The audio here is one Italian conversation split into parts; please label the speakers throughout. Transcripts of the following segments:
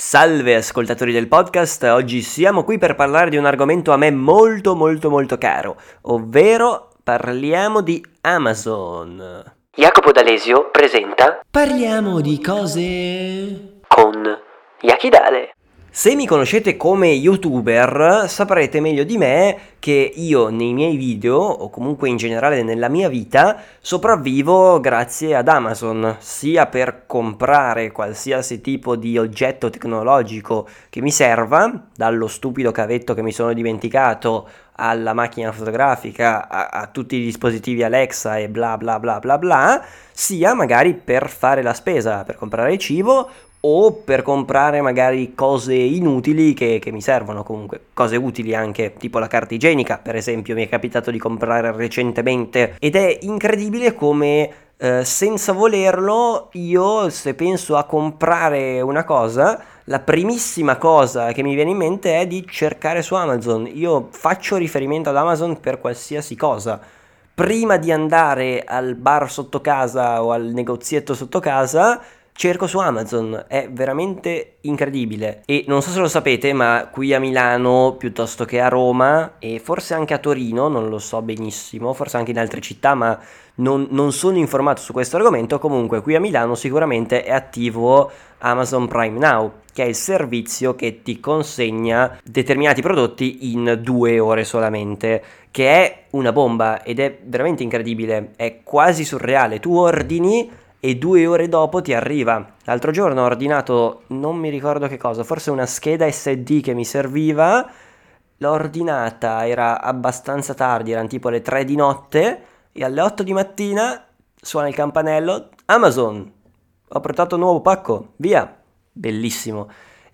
Speaker 1: Salve ascoltatori del podcast, oggi siamo qui per parlare di un argomento a me molto molto molto caro, ovvero parliamo di Amazon. Jacopo D'Alesio presenta Parliamo di cose con Yakidale. Se mi conoscete come youtuber saprete meglio di me che io nei miei video o comunque in generale nella mia vita sopravvivo grazie ad Amazon, sia per comprare qualsiasi tipo di oggetto tecnologico che mi serva, dallo stupido cavetto che mi sono dimenticato alla macchina fotografica, a, a, tutti i dispositivi Alexa e bla bla bla bla bla, sia magari per fare la spesa, per comprare cibo o per comprare magari cose inutili che, che, mi servono comunque, cose utili anche, tipo la carta igienica per esempio mi è capitato di comprare recentemente ed è incredibile come eh, senza volerlo io se penso a comprare una cosa la primissima cosa che mi viene in mente è di cercare su Amazon, io faccio riferimento ad Amazon per qualsiasi cosa. Prima di andare al bar sotto casa o al negozietto sotto casa cerco su Amazon, è veramente incredibile. E non so se lo sapete, ma qui a Milano piuttosto che a Roma e forse anche a Torino, non lo so benissimo, forse anche in altre città, ma non, non sono informato su questo argomento. Comunque qui a Milano sicuramente è attivo Amazon Prime Now, che è il servizio che ti consegna determinati prodotti in due ore solamente, che è una bomba ed è veramente incredibile, è quasi surreale. Tu ordini e due ore dopo ti arriva. L'altro giorno ho ordinato, non mi ricordo che cosa, forse una scheda SD che mi serviva. L'ho ordinata, era abbastanza tardi, erano tipo le 3 di notte e alle 8 di mattina suona il campanello, Amazon, ho portato un nuovo pacco, via, bellissimo.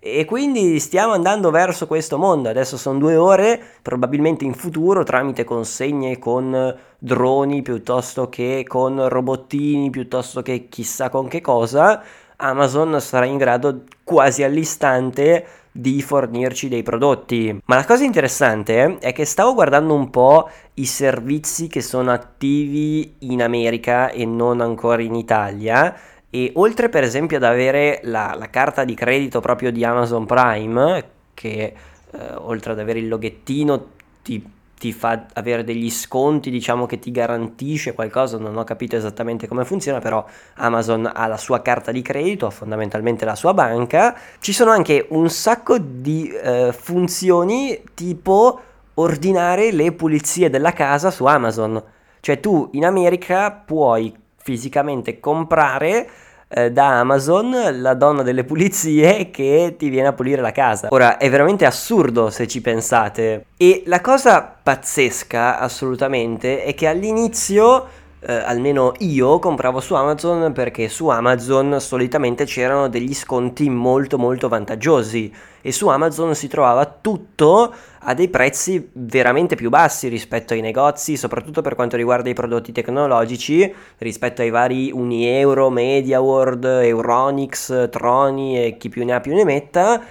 Speaker 1: E quindi stiamo andando verso questo mondo. Adesso sono due ore, probabilmente in futuro tramite consegne con droni piuttosto che con robottini, piuttosto che chissà con che cosa, Amazon sarà in grado quasi all'istante di fornirci dei prodotti. Ma la cosa interessante è che stavo guardando un po' i servizi che sono attivi in America e non ancora in Italia e oltre per esempio ad avere la, la carta di credito proprio di Amazon Prime, che eh, oltre ad avere il loghettino ti, ti, fa avere degli sconti, diciamo che ti garantisce qualcosa, non ho capito esattamente come funziona, però Amazon ha la sua carta di credito, ha fondamentalmente la sua banca. Ci sono anche un sacco di eh, funzioni tipo ordinare le pulizie della casa su Amazon. Cioè tu in America puoi fisicamente comprare eh, da Amazon la donna delle pulizie che ti viene a pulire la casa. Ora è veramente assurdo se ci pensate. E la cosa pazzesca assolutamente è che all'inizio eh, almeno io compravo su Amazon perché su Amazon solitamente c'erano degli sconti molto molto vantaggiosi e su Amazon si trovava tutto a dei prezzi veramente più bassi rispetto ai negozi, soprattutto per quanto riguarda i prodotti tecnologici, rispetto ai vari Unieuro, MediaWorld, Euronics, Troni e chi più ne ha più ne metta.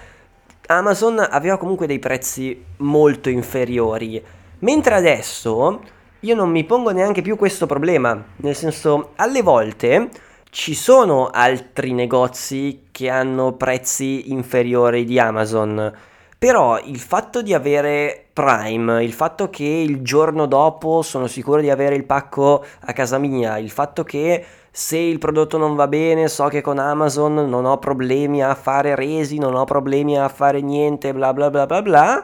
Speaker 1: Amazon aveva comunque dei prezzi molto inferiori, mentre adesso io non mi pongo neanche più questo problema, nel senso alle volte ci sono altri negozi che hanno prezzi inferiori di Amazon, però il fatto di avere Prime, il fatto che il giorno dopo sono sicuro di avere il pacco a casa mia, il fatto che se il prodotto non va bene so che con Amazon non ho problemi a fare resi, non ho problemi a fare niente, bla bla bla bla bla,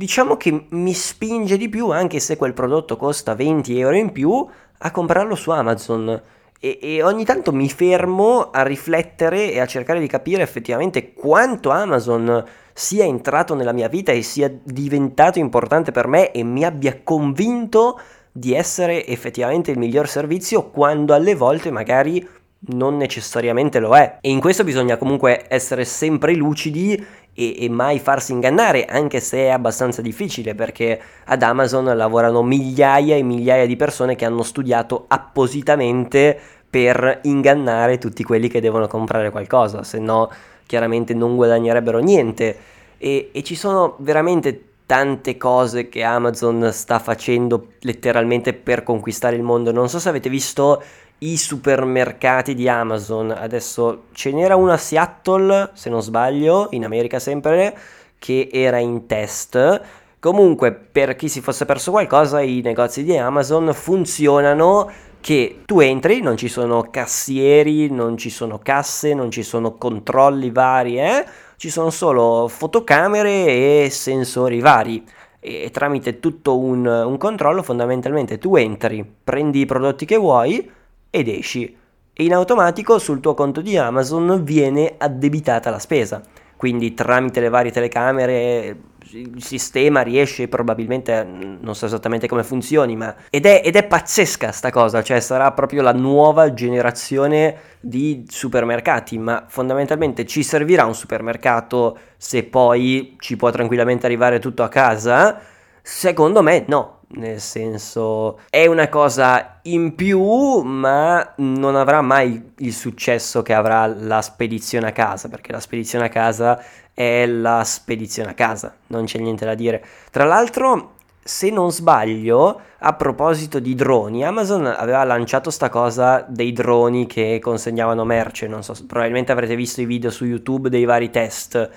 Speaker 1: diciamo che mi spinge di più, anche se quel prodotto costa 20 euro in più, a comprarlo su Amazon. E, e, ogni tanto mi fermo a riflettere e a cercare di capire effettivamente quanto Amazon sia entrato nella mia vita e sia diventato importante per me e mi abbia convinto di essere effettivamente il miglior servizio quando alle volte magari non necessariamente lo è. E in questo bisogna comunque essere sempre lucidi e, e, mai farsi ingannare, anche se è abbastanza difficile perché ad Amazon lavorano migliaia e migliaia di persone che hanno studiato appositamente per ingannare tutti quelli che devono comprare qualcosa, se no chiaramente non guadagnerebbero niente. E, e ci sono veramente tante cose che Amazon sta facendo letteralmente per conquistare il mondo. Non so se avete visto i supermercati di Amazon. Adesso ce n'era una a Seattle, se non sbaglio, in America sempre, che era in test. Comunque, per chi si fosse perso qualcosa, i negozi di Amazon funzionano che tu entri, non ci sono cassieri, non ci sono casse, non ci sono controlli vari, eh? ci sono solo fotocamere e sensori vari e tramite tutto un, un controllo fondamentalmente tu entri, prendi i prodotti che vuoi ed esci e in automatico sul tuo conto di Amazon viene addebitata la spesa. Quindi tramite le varie telecamere il sistema riesce probabilmente, non so esattamente come funzioni, ma ed è, ed è pazzesca sta cosa, cioè sarà proprio la nuova generazione di supermercati, ma fondamentalmente ci servirà un supermercato se poi ci può tranquillamente arrivare tutto a casa? Secondo me no, nel senso è una cosa in più ma non avrà mai il successo che avrà la spedizione a casa perché la spedizione a casa è la spedizione a casa non c'è niente da dire. Tra l'altro se non sbaglio a proposito di droni Amazon aveva lanciato sta cosa dei droni che consegnavano merce non so probabilmente avrete visto i video su youtube dei vari test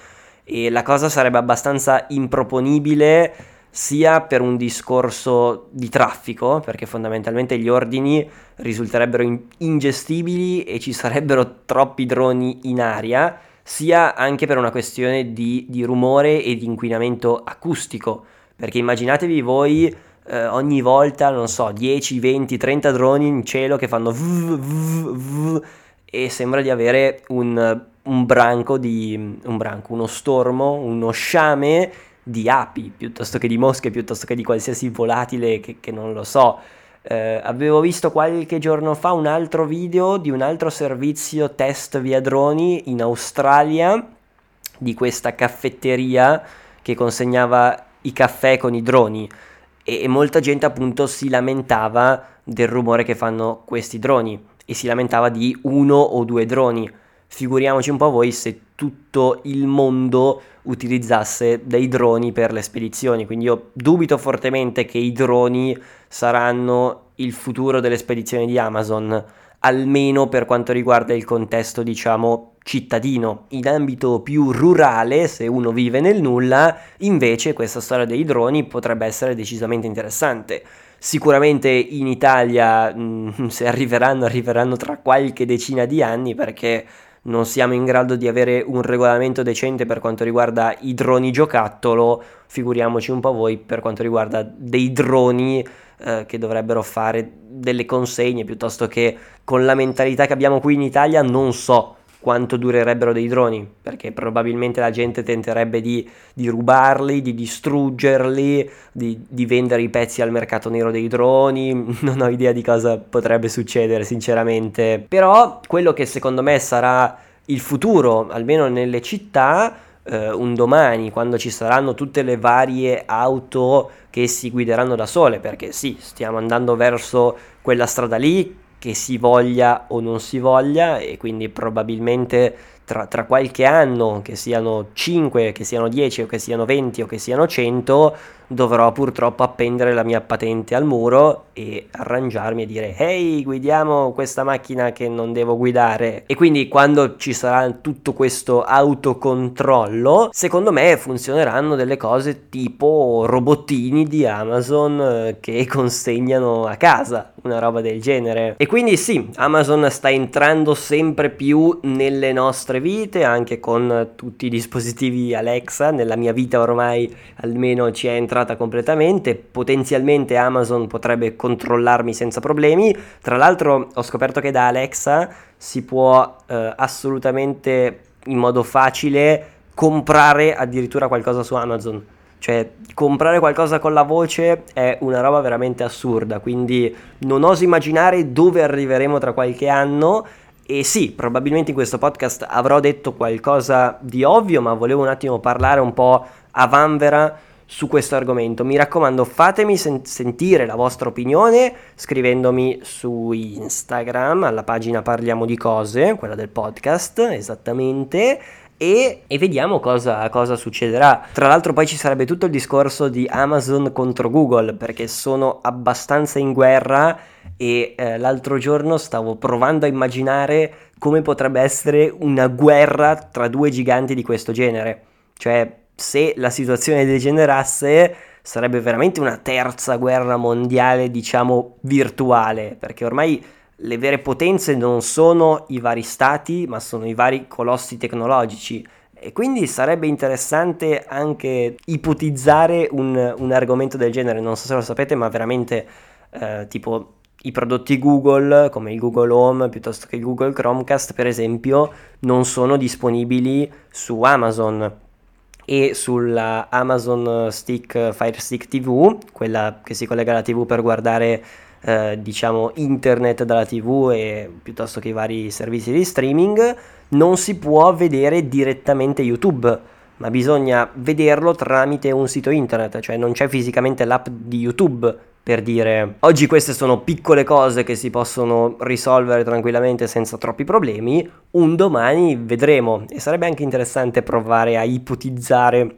Speaker 1: e la cosa sarebbe abbastanza improponibile sia per un discorso di traffico, perché fondamentalmente gli ordini risulterebbero in- ingestibili e ci sarebbero troppi droni in aria, sia anche per una questione di, di rumore e di inquinamento acustico, perché immaginatevi voi eh, ogni volta, non so, 10, 20, 30 droni in cielo che fanno v, v, v, e sembra di avere un, un branco di un branco, uno stormo, uno sciame di api piuttosto che di mosche, piuttosto che di qualsiasi volatile che, che non lo so. Eh, avevo visto qualche giorno fa un altro video di un altro servizio test via droni in Australia di questa caffetteria che consegnava i caffè con i droni e, e molta gente appunto si lamentava del rumore che fanno questi droni e si lamentava di uno o due droni Figuriamoci un po' voi se tutto il mondo utilizzasse dei droni per le spedizioni, quindi io dubito fortemente che i droni saranno il futuro delle spedizioni di Amazon, almeno per quanto riguarda il contesto, diciamo, cittadino. In ambito più rurale, se uno vive nel nulla, invece questa storia dei droni potrebbe essere decisamente interessante. Sicuramente in Italia, mh, se arriveranno, arriveranno tra qualche decina di anni perché non siamo in grado di avere un regolamento decente per quanto riguarda i droni giocattolo, figuriamoci un po' voi per quanto riguarda dei droni eh, che dovrebbero fare delle consegne piuttosto che con la mentalità che abbiamo qui in Italia non so quanto durerebbero dei droni, perché probabilmente la gente tenterebbe di, di rubarli, di distruggerli, di, di, vendere i pezzi al mercato nero dei droni, non ho idea di cosa potrebbe succedere sinceramente, però quello che secondo me sarà il futuro, almeno nelle città, eh, un domani, quando ci saranno tutte le varie auto che si guideranno da sole, perché sì, stiamo andando verso quella strada lì che si voglia o non si voglia e quindi probabilmente tra, tra, qualche anno, che siano 5, che siano 10 o che siano 20 o che siano 100, dovrò purtroppo appendere la mia patente al muro e arrangiarmi e dire ehi guidiamo questa macchina che non devo guidare. E quindi quando ci sarà tutto questo autocontrollo secondo me funzioneranno delle cose tipo robottini di Amazon eh, che consegnano a casa una roba del genere e quindi sì Amazon sta entrando sempre più nelle nostre vite anche con tutti i dispositivi Alexa nella mia vita ormai almeno ci è migliorata completamente, potenzialmente Amazon potrebbe controllarmi senza problemi. Tra l'altro ho scoperto che da Alexa si può eh, assolutamente in modo facile comprare addirittura qualcosa su Amazon. Cioè, comprare qualcosa con la voce è una roba veramente assurda, quindi non oso immaginare dove arriveremo tra qualche anno. E sì, probabilmente in questo podcast avrò detto qualcosa di ovvio, ma volevo un attimo parlare un po' a vanvera su questo argomento. Mi raccomando, fatemi sen- sentire la vostra opinione scrivendomi su Instagram alla pagina Parliamo di cose, quella del podcast, esattamente, e, e vediamo cosa, cosa, succederà. Tra l'altro poi ci sarebbe tutto il discorso di Amazon contro Google perché sono abbastanza in guerra e eh, l'altro giorno stavo provando a immaginare come potrebbe essere una guerra tra due giganti di questo genere. Cioè, se la situazione degenerasse, sarebbe veramente una terza guerra mondiale, diciamo, virtuale, perché ormai le vere potenze non sono i vari stati, ma sono i vari colossi tecnologici. E quindi sarebbe interessante anche ipotizzare un, un argomento del genere. Non so se lo sapete, ma veramente eh, tipo i prodotti Google, come il Google Home piuttosto che il Google Chromecast, per esempio, non sono disponibili su Amazon e sulla Amazon Stick Fire Stick TV, quella che si collega alla TV per guardare eh, diciamo internet dalla TV e piuttosto che i vari servizi di streaming, non si può vedere direttamente YouTube, ma bisogna vederlo tramite un sito internet, cioè non c'è fisicamente l'app di YouTube per dire oggi queste sono piccole cose che si possono risolvere tranquillamente senza troppi problemi, un domani vedremo e sarebbe anche interessante provare a ipotizzare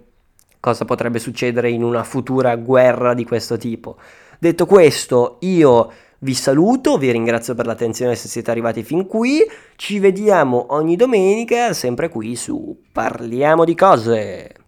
Speaker 1: cosa potrebbe succedere in una futura guerra di questo tipo. Detto questo, io vi saluto, vi ringrazio per l'attenzione se siete arrivati fin qui, ci vediamo ogni domenica sempre qui su Parliamo di cose.